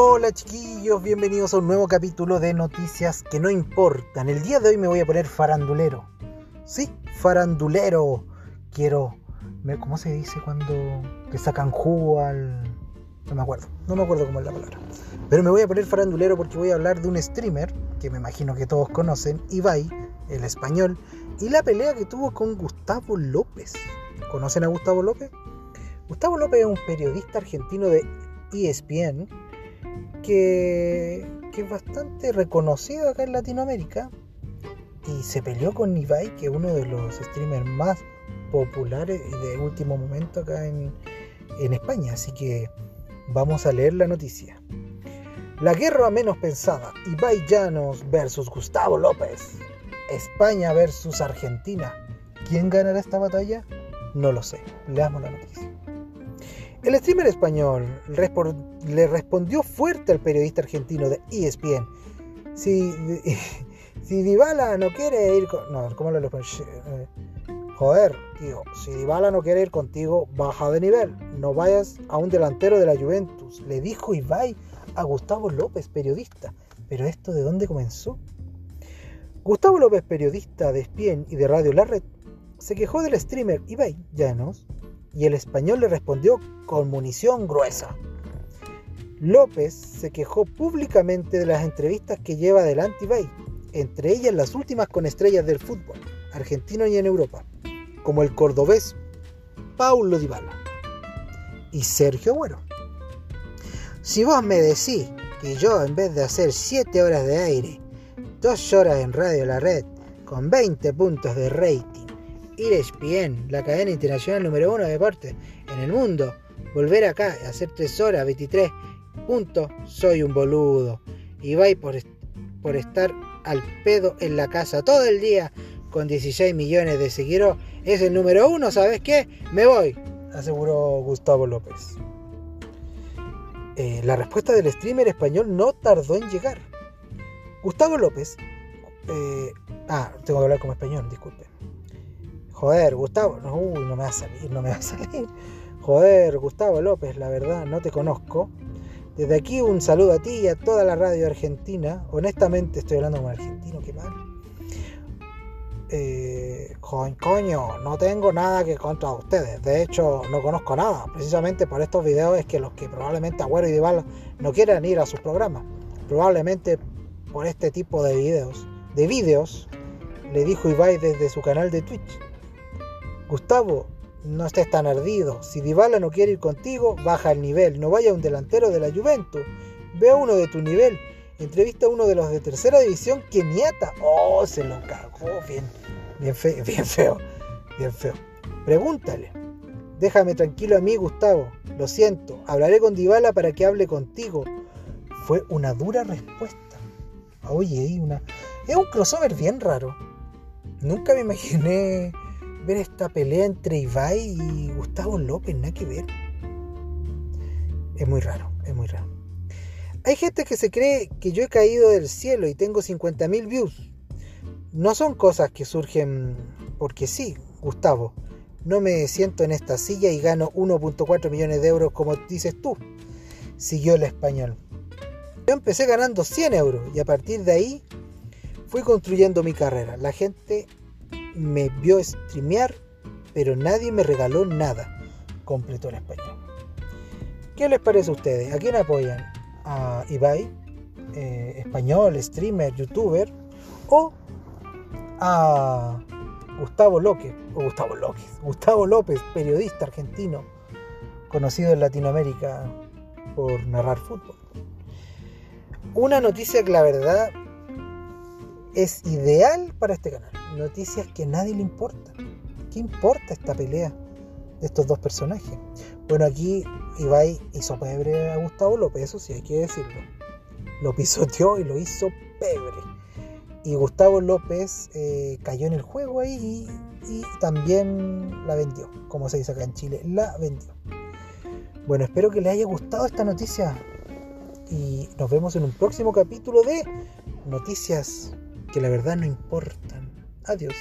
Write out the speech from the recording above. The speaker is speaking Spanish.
Hola chiquillos, bienvenidos a un nuevo capítulo de Noticias que no importan. El día de hoy me voy a poner farandulero. Sí, farandulero. Quiero... ¿Cómo se dice cuando le sacan jugo al... No me acuerdo, no me acuerdo cómo es la palabra. Pero me voy a poner farandulero porque voy a hablar de un streamer que me imagino que todos conocen, Ibai, el español, y la pelea que tuvo con Gustavo López. ¿Conocen a Gustavo López? Gustavo López es un periodista argentino de ESPN que, es bastante reconocido acá en Latinoamérica y se peleó con Ibai, que es uno de los streamers más populares de último momento acá en, en España. Así que vamos a leer la noticia. La guerra menos pensada, Ibai Llanos versus Gustavo López. España versus Argentina. ¿Quién ganará esta batalla? No lo sé. Leamos la noticia. El streamer español le respondió fuerte al periodista argentino de ESPN. Si, si no quiere ir. No, ¿cómo lo eh, Joder, tío, si Dybala no quiere ir contigo, baja de nivel. No vayas a un delantero de la Juventus. Le dijo Ibai a Gustavo López, periodista. Pero esto de dónde comenzó? Gustavo López, periodista de ESPN y de Radio La Red, se quejó del streamer Ibai Llanos y el español le respondió con munición gruesa. López se quejó públicamente de las entrevistas que lleva adelante Ibai, entre ellas las últimas con estrellas del fútbol, argentino y en Europa, como el cordobés Paulo Dybala y Sergio Bueno. Si vos me decís que yo en vez de hacer 7 horas de aire, 2 horas en Radio La Red, con 20 puntos de rating, ESPN, la cadena internacional número uno de deporte en el mundo, volver acá a hacer 3 horas, 23 puntos, soy un boludo. Y vais por, por estar al pedo en la casa todo el día con 16 millones de seguidores, es el número uno, ¿sabes qué? Me voy, aseguró Gustavo López. Eh, la respuesta del streamer español no tardó en llegar. Gustavo López. Eh, ah, tengo que hablar como español, disculpe. Joder, Gustavo, no, no me va a salir, no me va a salir. Joder, Gustavo López, la verdad, no te conozco. Desde aquí un saludo a ti y a toda la radio argentina. Honestamente estoy hablando como argentino, qué mal. Eh, coño, no tengo nada que contra ustedes. De hecho, no conozco nada. Precisamente por estos videos es que los que probablemente Agüero y Dybala no quieran ir a sus programas. Probablemente por este tipo de videos. De videos, le dijo Ibai desde su canal de Twitch. Gustavo, no estés tan ardido. Si Dybala no quiere ir contigo, baja el nivel. No vaya un delantero de la Juventus. Ve a uno de tu nivel. Entrevista a uno de los de tercera división, Keniata. Oh, se lo cagó. Bien, bien, feo, bien feo. Bien feo. Pregúntale. Déjame tranquilo a mí, Gustavo. Lo siento. Hablaré con Dybala para que hable contigo. Fue una dura respuesta. Oye, una... es un crossover bien raro. Nunca me imaginé ver esta pelea entre Ibai y Gustavo López, nada que ver. Es muy raro, es muy raro. Hay gente que se cree que yo he caído del cielo y tengo 50.000 views. No son cosas que surgen porque sí, Gustavo. No me siento en esta silla y gano 1.4 millones de euros como dices tú. Siguió el español. Yo empecé ganando 100 euros y a partir de ahí fui construyendo mi carrera. La gente me vio streamear, pero nadie me regaló nada, completó el español. ¿Qué les parece a ustedes? ¿A quién apoyan? ¿A Ibai, eh, español, streamer, youtuber? ¿O a Gustavo López, o Gustavo López, Gustavo López, periodista argentino, conocido en Latinoamérica por narrar fútbol? Una noticia que la verdad es ideal para este canal noticias que a nadie le importa. ¿Qué importa esta pelea de estos dos personajes? Bueno, aquí Ibai hizo pebre a Gustavo López, eso sí hay que decirlo. Lo pisoteó y lo hizo pebre. Y Gustavo López eh, cayó en el juego ahí y, y también la vendió, como se dice acá en Chile, la vendió. Bueno, espero que les haya gustado esta noticia y nos vemos en un próximo capítulo de Noticias que la verdad no importan. Adiós.